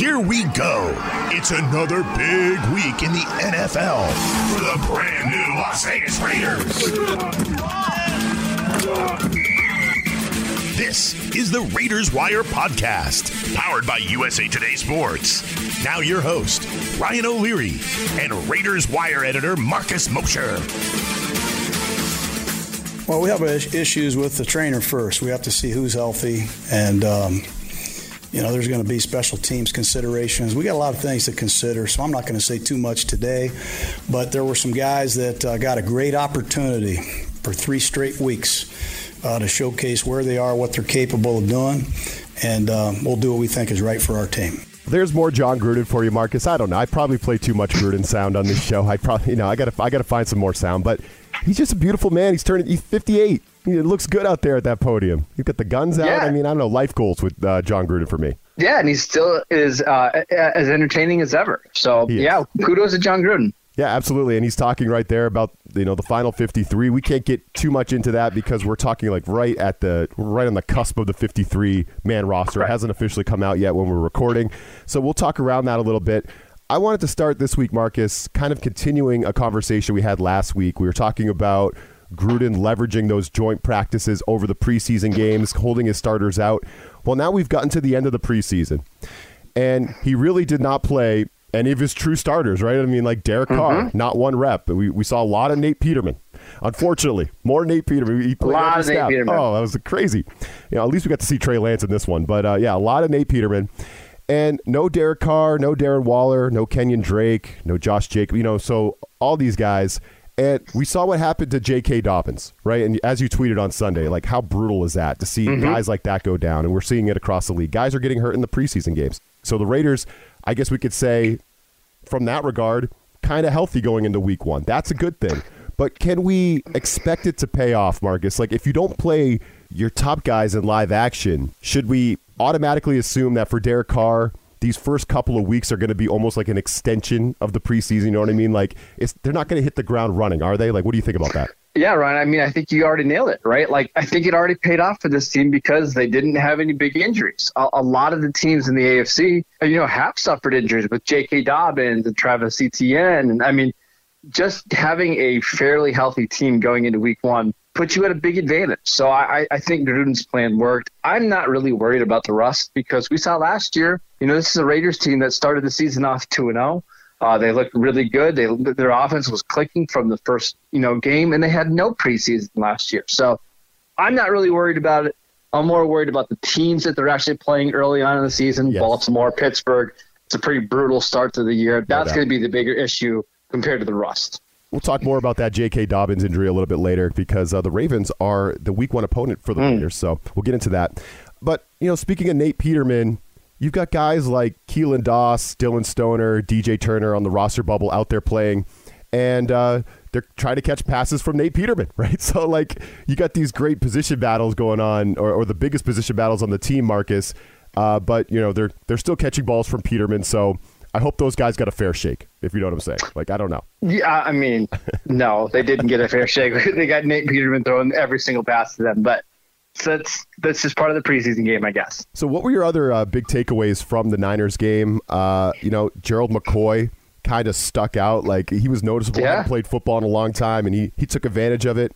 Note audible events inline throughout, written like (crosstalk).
here we go. It's another big week in the NFL for the brand new Las Vegas Raiders. This is the Raiders Wire podcast, powered by USA Today Sports. Now, your host, Ryan O'Leary, and Raiders Wire editor, Marcus Mosher. Well, we have issues with the trainer first. We have to see who's healthy, and um, you know, there's going to be special teams considerations. We got a lot of things to consider, so I'm not going to say too much today. But there were some guys that uh, got a great opportunity for three straight weeks uh, to showcase where they are, what they're capable of doing, and um, we'll do what we think is right for our team. There's more Jon Gruden for you, Marcus. I don't know. I probably play too much Gruden sound on this show. I probably, you know, I got to, I got to find some more sound. But he's just a beautiful man. He's turning, he's 58. It looks good out there at that podium. You've got the guns out. Yeah. I mean, I don't know, life goals with uh, Jon Gruden for me. Yeah, and he still is uh, as entertaining as ever. So yeah, kudos to Jon Gruden. Yeah, absolutely. And he's talking right there about you know the final 53. We can't get too much into that because we're talking like right at the right on the cusp of the 53 man roster. Right. It hasn't officially come out yet when we're recording. So we'll talk around that a little bit. I wanted to start this week, Marcus, kind of continuing a conversation we had last week. We were talking about Gruden leveraging those joint practices over the preseason games, holding his starters out. Well, now we've gotten to the end of the preseason, and he really did not play any of his true starters, right? I mean, like Derek Carr, mm-hmm. not one rep. We, we saw a lot of Nate Peterman. Unfortunately, more Nate Peterman. He played a lot of Nate Peterman. Oh, that was crazy. You know, at least we got to see Trey Lance in this one. But uh, yeah, a lot of Nate Peterman. And no Derek Carr, no Darren Waller, no Kenyan Drake, no Josh Jacob. You know, so all these guys – and we saw what happened to J.K. Dobbins, right? And as you tweeted on Sunday, like how brutal is that to see mm-hmm. guys like that go down? And we're seeing it across the league. Guys are getting hurt in the preseason games. So the Raiders, I guess we could say, from that regard, kind of healthy going into week one. That's a good thing. But can we expect it to pay off, Marcus? Like if you don't play your top guys in live action, should we automatically assume that for Derek Carr, these first couple of weeks are going to be almost like an extension of the preseason. You know what I mean? Like, they're not going to hit the ground running, are they? Like, what do you think about that? Yeah, Ryan. I mean, I think you already nailed it, right? Like, I think it already paid off for this team because they didn't have any big injuries. A, a lot of the teams in the AFC, you know, have suffered injuries with J.K. Dobbins and Travis Etienne. And I mean, just having a fairly healthy team going into week one puts you at a big advantage. So I, I think Gruden's plan worked. I'm not really worried about the rust because we saw last year, you know, this is a Raiders team that started the season off 2 0. Uh, they looked really good. They, their offense was clicking from the first, you know, game, and they had no preseason last year. So I'm not really worried about it. I'm more worried about the teams that they're actually playing early on in the season. Yes. Baltimore, Pittsburgh. It's a pretty brutal start to the year. That's going to be the bigger issue compared to the rust. We'll talk more about that J.K. Dobbins injury a little bit later because uh, the Ravens are the week one opponent for the mm. Raiders. So we'll get into that. But, you know, speaking of Nate Peterman, you've got guys like Keelan Doss, Dillon Stoner, DJ Turner on the roster bubble out there playing. And uh, they're trying to catch passes from Nate Peterman, (laughs) right? So, like, you got these great position battles going on, or, or the biggest position battles on the team, Marcus. Uh, but, you know, they're, they're still catching balls from Peterman. So, I hope those guys got a fair shake, if you know what I'm saying. Like, I don't know. Yeah, I mean, (laughs) no, they didn't get a fair shake. (laughs) they got Nate Peterman throwing every single pass to them, but so that's that's just part of the preseason game, I guess. So, what were your other uh, big takeaways from the Niners game? Uh, you know, Gerald McCoy kind of stuck out. Like he was noticeable. Yeah. Hadn't played football in a long time, and he he took advantage of it.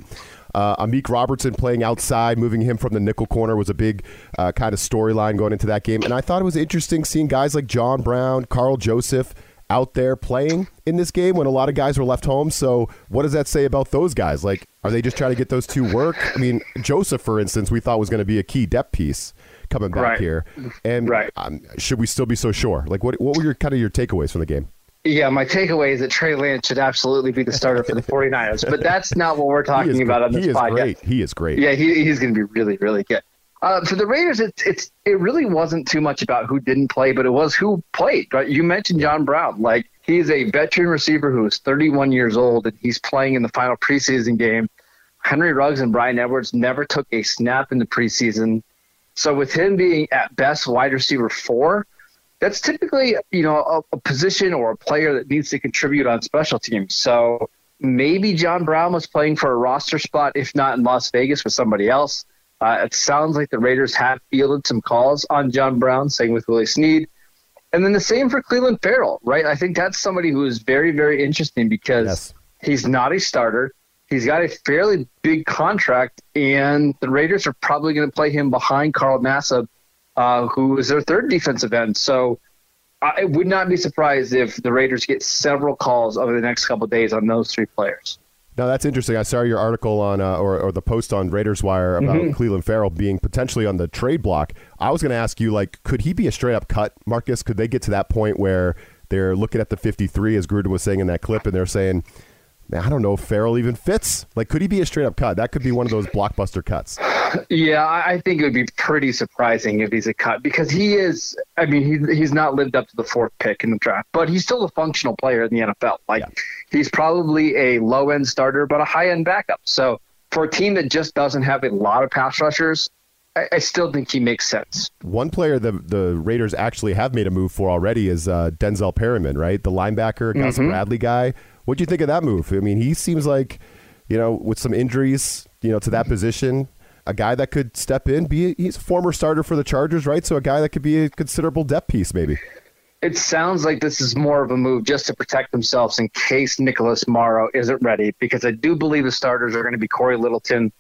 Uh, Amik Robertson playing outside, moving him from the nickel corner was a big uh, kind of storyline going into that game. And I thought it was interesting seeing guys like John Brown, Karl Joseph out there playing in this game when a lot of guys were left home. So, what does that say about those guys? Like, are they just trying to get those two work? I mean, Joseph, for instance, we thought was going to be a key depth piece coming back right. here. And right. um, should we still be so sure? Like, what what were your kind of your takeaways from the game? Yeah, my takeaway is that Trey Lance should absolutely be the starter for the (laughs) 49ers, but that's not what we're talking about on this he is podcast. Great. He is great. Yeah, he, he's going to be really, really good. Uh, for the Raiders, it's it's it really wasn't too much about who didn't play, but it was who played. Right? You mentioned John Brown. Like he's a veteran receiver who is 31 years old, and he's playing in the final preseason game. Henry Ruggs and Bryan Edwards never took a snap in the preseason. So with him being at best wide receiver four, that's typically you know a, a, position or a player that needs to contribute on special teams. So maybe John Brown was playing for a roster spot, if not in Las Vegas with somebody else. Uh, it sounds like the Raiders have fielded some calls on John Brown, saying with Willie Snead. And then the same for Clelin Ferrell, right? I think that's somebody who is very, very interesting because yes. he's not a starter. He's got a fairly big contract, and the Raiders are probably going to play him behind Carl Nassib, uh, who is their third defensive end. So I would not be surprised if the Raiders get several calls over the next couple days on those three players. Now that's interesting. I saw your article on uh, or, or the post on Raiders Wire about mm-hmm. Clelin Ferrell being potentially on the trade block. I was going to ask you, like, could he be a straight up cut, Marcus? Could they get to that point where they're looking at the 53, as Gruden was saying in that clip, and they're saying, man, I don't know if Ferrell even fits. Like, could he be a straight up cut? That could be one of those blockbuster cuts. Yeah, I think it would be pretty surprising if he's a cut because he is. I mean, he, he's not lived up to the fourth pick in the draft, but he's still a functional player in the NFL. Like, yeah. he's probably a low end starter, but a high end backup. So, for a team that just doesn't have a lot of pass rushers, I, I still think he makes sense. One player the the Raiders actually have made a move for already is uh, Denzel Perryman, right? The linebacker, Gus mm-hmm. Bradley guy what do you think of that move? I mean, he seems like, you know, with some injuries, you know, to that position, a guy that could step in. Be he's a former starter for the Chargers, right? So a guy that could be a considerable depth piece, maybe. It sounds like this is more of a move just to protect themselves in case Nicholas Morrow isn't ready, because I do believe the starters are going to be Cory Littleton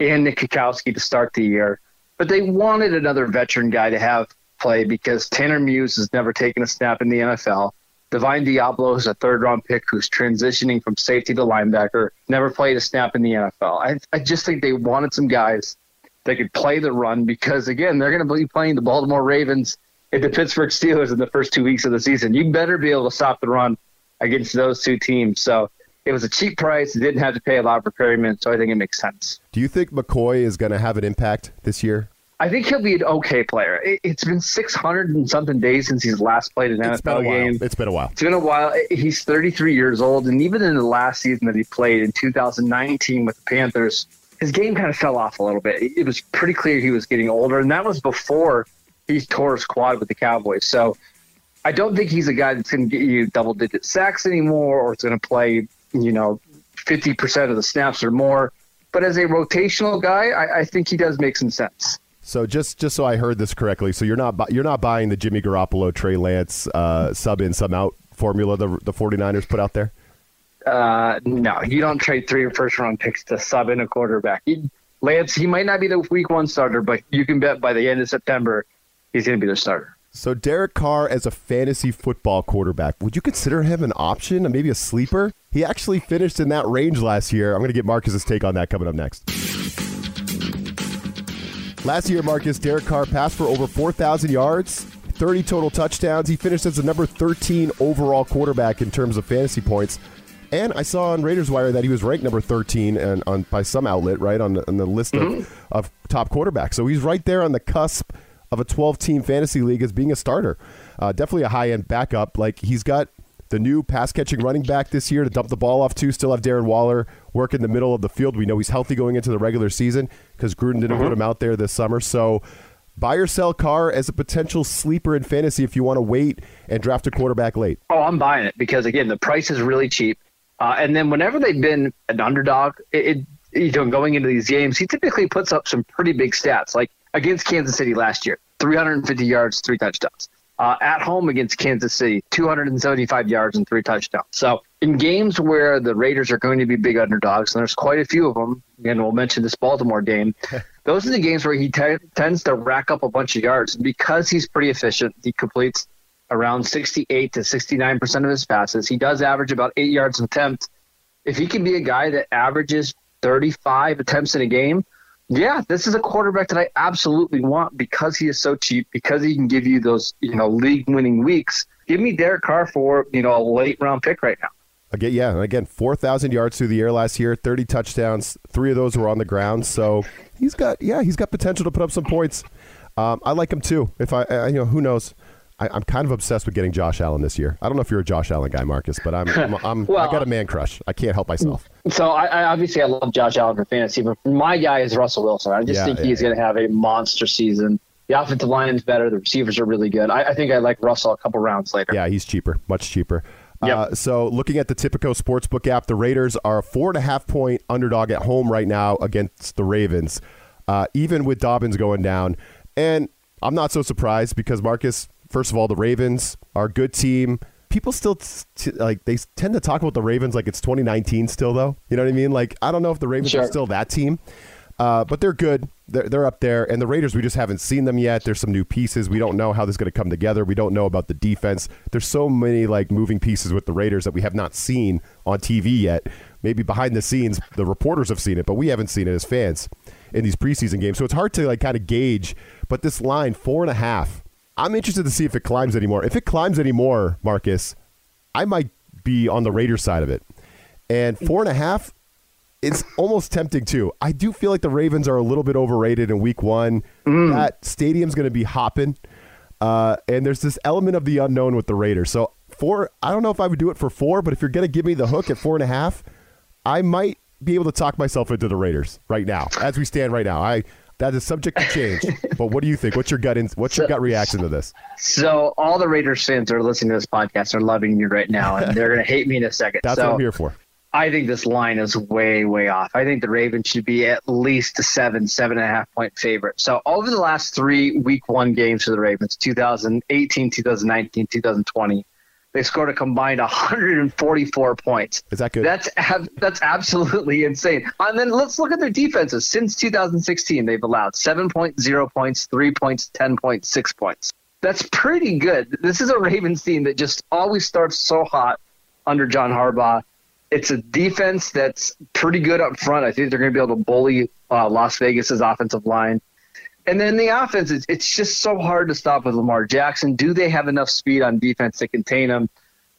and Nick Kwiatkoski to start the year. But they wanted another veteran guy to have play because Tanner Muse has never taken a snap in the NFL. Divine Deablo is a third round pick who's transitioning from safety to linebacker, never played a snap in the NFL. I, I just think they wanted some guys that could play the run because, again, they're going to be playing the Baltimore Ravens and the Pittsburgh Steelers in the first two weeks of the season. You better be able to stop the run against those two teams. So it was a cheap price. It didn't have to pay a lot for Perryman, so I think it makes sense. Do you think McCoy is going to have an impact this year? I think he'll be an okay player. It, has been 600 and something days since he's last played an it's NFL game. It's been a while. It's been a while. He's 33 years old, and even in the last season that he played in 2019 with the Panthers, his game kind of fell off a little bit. It was pretty clear he was getting older, and that was before he tore his quad with the Cowboys. So I don't think he's a guy that's going to get you double digit sacks anymore, or it's going to play, you know, 50% of the snaps or more. But as a rotational guy, I, I think he does make some sense. So just just so I heard this correctly, so you're not bu- you're not buying the Jimmy Garoppolo, Trey Lance uh, sub in sub out formula the the 49ers put out there. Uh, no, you don't trade three first round picks to sub in a quarterback. He, Lance, he might not be the week one starter, but you can bet by the end of September he's going to be the starter. So Derek Carr as a fantasy football quarterback, would you consider him an option, maybe a sleeper? He actually finished in that range last year. I'm going to get Marcus's take on that coming up next. Last year, Marcus, Derek Carr passed for over 4,000 yards, 30 total touchdowns. He finished as the number 13 overall quarterback in terms of fantasy points. And I saw on Raiders Wire that he was ranked number 13 and on by some outlet, right, on the, on the list mm-hmm. of, of top quarterbacks. So he's right there on the cusp of a 12 team fantasy league as being a starter. Uh, definitely a high end backup. Like he's got the new pass catching running back this year to dump the ball off to. Still have Darren Waller work in the middle of the field. We know he's healthy going into the regular season because Gruden didn't mm-hmm. put him out there this summer. So buy or sell Carr as a potential sleeper in fantasy if you want to wait and draft a quarterback late. Oh, I'm buying it because again the price is really cheap. Uh, and then whenever they've been an underdog, it, it, you know going into these games, he typically puts up some pretty big stats. Like against Kansas City last year, 350 yards, three touchdowns uh, at home against Kansas City, 275 yards and three touchdowns. So in games where the Raiders are going to be big underdogs, and there's quite a few of them, and we'll mention this Baltimore game, (laughs) those are the games where he t- tends to rack up a bunch of yards. Because he's pretty efficient, he completes around 68 to 69 percent of his passes. He does average about eight yards an attempt. If he can be a guy that averages 35 attempts in a game, yeah, this is a quarterback that I absolutely want because he is so cheap, because he can give you those, you know, league winning weeks. Give me Derek Carr for, you know, a late round pick right now. Again, yeah, again, 4,000 yards through the air last year, 30 touchdowns, three of those were on the ground. So he's got, yeah, he's got potential to put up some points. Um, I like him too. If I, I, you know, who knows? I, am kind of obsessed with getting Josh Allen this year. I don't know if you're a Josh Allen guy, Marcus, but I'm, I'm, (laughs) I'm well, I got a man crush. I can't help myself. So I, I, obviously I love Josh Allen for fantasy, but my guy is Russell Wilson. I just yeah, think yeah, he's yeah. going to have a monster season. The offensive line is better. The receivers are really good. I, I think I like Russell a couple rounds later. Yeah, he's cheaper, much cheaper. Yep. Uh, so, looking at the Tipico Sportsbook app, the Raiders are a four and a half point underdog at home right now against the Ravens, uh, even with Dobbins going down. And I'm not so surprised because Marcus, first of all, the Ravens are a good team. People still t- like they tend to talk about the Ravens like it's 2019 still though. You know what I mean? Like I don't know if the Ravens Sure. are still that team. Uh, but they're good. They're, they're up there. And the Raiders, we just haven't seen them yet. There's some new pieces. We don't know how this is going to come together. We don't know about the defense. There's so many like moving pieces with the Raiders that we have not seen on TV yet. Maybe behind the scenes, the reporters have seen it, but we haven't seen it as fans in these preseason games. So it's hard to like kind of gauge. But this line, four and a half, I'm interested to see if it climbs anymore. If it climbs anymore, Marcus, I might be on the Raiders side of it. And four and a half, it's almost tempting too. I do feel like the Ravens are a little bit overrated in week one. That stadium's going to be hopping. Uh, and there's this element of the unknown with the Raiders. So, four, I don't know if I would do it for four, but if you're going to give me the hook at four and a half, I might be able to talk myself into the Raiders right now, as we stand right now. I that is subject to change. (laughs) but what do you think? What's your gut? In, what's your gut reaction to this? So all the Raiders fans that are listening to this podcast are loving you right now, and they're going to hate me in a second. (laughs) That's so what I'm here for. I think this line is way, way off. I think the Ravens should be at least a seven, seven and a half point favorite. So over the last three week one games for the Ravens, 2018, 2019, 2020, they scored a combined 144 points. Is that good? That's ab- that's absolutely (laughs) insane. And then let's look at their defenses. Since 2016, they've allowed 7.0 points, 3 points, 10.6 points, 6 points. That's pretty good. This is a Ravens team that just always starts so hot under John Harbaugh. It's a defense that's pretty good up front. I think they're going to be able to bully uh, Las Vegas's offensive line. And then the offense, it's, it's just so hard to stop with Lamar Jackson. Do they have enough speed on defense to contain him?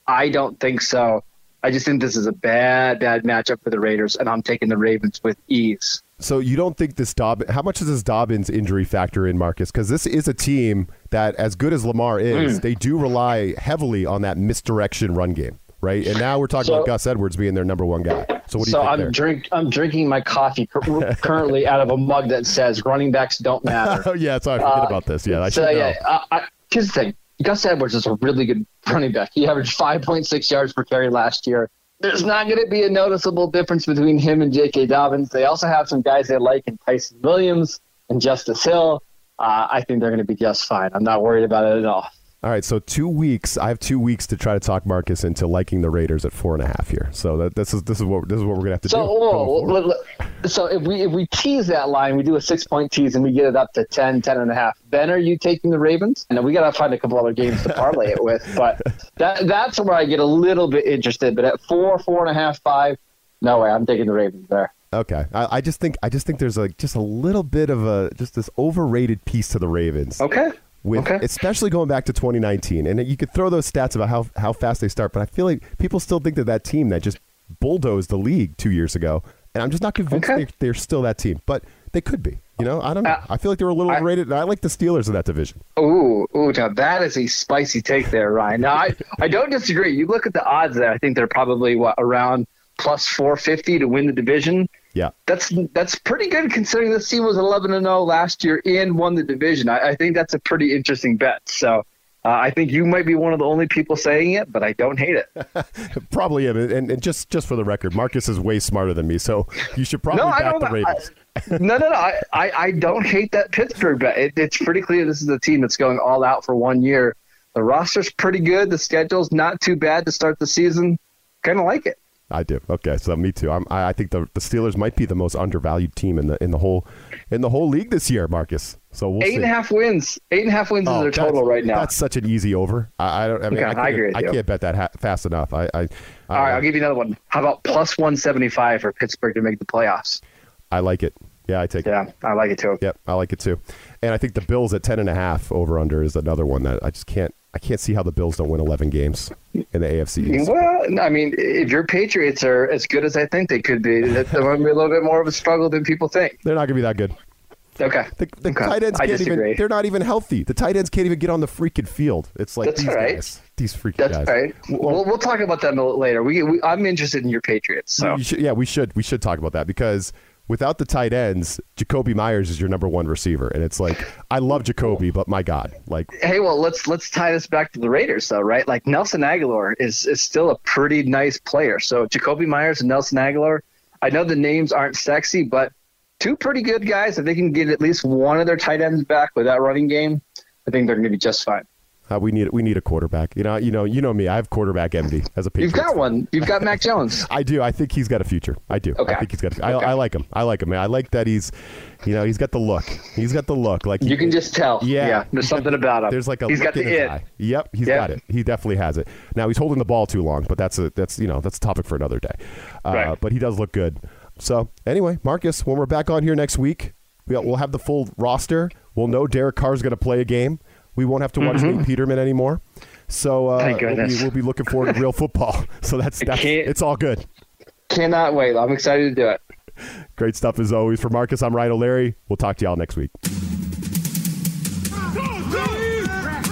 I don't think so. I just think this is a bad, bad matchup for the Raiders, and I'm taking the Ravens with ease. So you don't think this Dobbins? How much does this Dobbins injury factor in, Marcus? Because this is a team that, as good as Lamar is, Mm. they do rely heavily on that misdirection run game, right? And now we're talking So- about Gus Edwards being their number one guy. So what do you so think I'm there? drink I'm drinking my coffee (laughs) currently out of a mug that says running backs don't matter. oh (laughs) yeah, sorry, I forget Uh, about this. Yeah, I so should know. yeah, I, I, here's the thing: Gus Edwards is a really good running back. He averaged 5.6 yards per carry last year. There's not going to be a noticeable difference between him and J.K. Dobbins. They also have some guys they like in Ty'Son Williams and Justice Hill. Uh, I think they're going to be just fine. I'm not worried about it at all. All right, so two weeks. I have two weeks to try to talk Marcus into liking the Raiders at four and a half here. So that, this is this is what this is what we're gonna have to So, do. whoa, let- let- so if we if we tease that line, we do a six point tease and we get it up to 10, 10 and a half. Then are you taking the Ravens? And we got to find a couple other games to parlay it with. But that that's where I get a little bit interested. But at four, four and a half, five, no way, I'm taking the Ravens there. Okay, I, I just think I just think there's like just a little bit of a just this overrated piece to the Ravens. Okay. With Okay. especially going back to 2019 and you could throw those stats about how, how fast they start but i feel like people still think that that team that just bulldozed the league two years ago and i'm just not convinced Okay. they're, they're still that team but they could be you know i don't know Uh, i feel like they're a little I- overrated and i like the steelers in that division Ooh, ooh, now that is a spicy take there, Ryan. Now I, I don't disagree. You look at the odds there. I think they're probably what around plus four fifty to win the division. Yeah That's that's pretty good considering this team was eleven and zero last year and won the division. I, I think that's a pretty interesting bet. So uh, I think you might be one of the only people saying it, but I don't hate it. (laughs) probably am and, and just just for the record marcus is way smarter than me so you should probably No, I back the I, ravens no, no, no. I, I, I don't hate that Pittsburgh bet. It, it's pretty clear this is a team that's going all out for one year. The roster's pretty good. The schedule's not too bad to start the season. Kind of like it. I do. Okay, so me too. I'm, I I think the, the Steelers might be the most undervalued team in the in the whole in the whole league this year, Marcus. So we'll Eight see. and a half wins. Eight and a half wins Oh, is their total right now. That's such an easy over. I, I don't. I mean, Okay, I, I can't, agree I can't bet that ha- fast enough. I, I, All right, I'll give you another one. How about plus 175 for Pittsburgh to make the playoffs? I like it. Yeah, I take it. Yeah, I like it too. Yep, I like it too. And I think the Bills at ten and a half over under is another one that I just can't. I can't see how the Bills don't win eleven games in the AFC Well, I mean, if your Patriots are as good as I think they could be, that that might be a little bit more of a struggle than people think. They're not going to be that good. Okay. The, the Okay. tight ends I can't disagree. even. They're not even healthy. The tight ends can't even get on the freaking field. It's like That's these right. guys. These freaking That's guys. right. Well, We'll, we'll talk about that a little later. We, we I'm interested in your Patriots. So should, yeah, we should we should talk about that because without the tight ends, Jakobi Meyers is your number one receiver, and it's like I love Jakobi, but my God, like hey, well, let's let's tie this back to the Raiders, though, right? Like Nelson Agholor is is still a pretty nice player. So Jakobi Meyers and Nelson Agholor, I know the names aren't sexy, but two pretty good guys. If they can get at least one of their tight ends back with that running game, I think they're going to be just fine. Uh, we need we need a quarterback. You know, you know, you know me. I have quarterback envy as a Patriots. You've got one. You've got Mac Jones. (laughs) I do. I think he's got a future. I do. Okay. I think he's got. A, I, Okay. I like him. I like him. Man. I like that he's, you know, he's got the look. He's got the look. Like You can just tell. Yeah. yeah there's something about him. There's like a he's look got the it. eye. Yep, he's Yep. got it. He definitely has it. Now he's holding the ball too long, but that's a that's you know that's a topic for another day. Uh, Right. But he does look good. So anyway, Marcus, when we're back on here next week, we'll, we'll have the full roster. We'll know Derek Carr's going to play a game. We won't have to watch Nate Peterman anymore. So uh, Mm-hmm. We'll, be, we'll be looking forward to real (laughs) football. (laughs) So that's, that's it's all good. Cannot wait. I'm excited to do it. Great stuff as always. For Marcus, I'm Ryan O'Leary. We'll talk to y'all next week.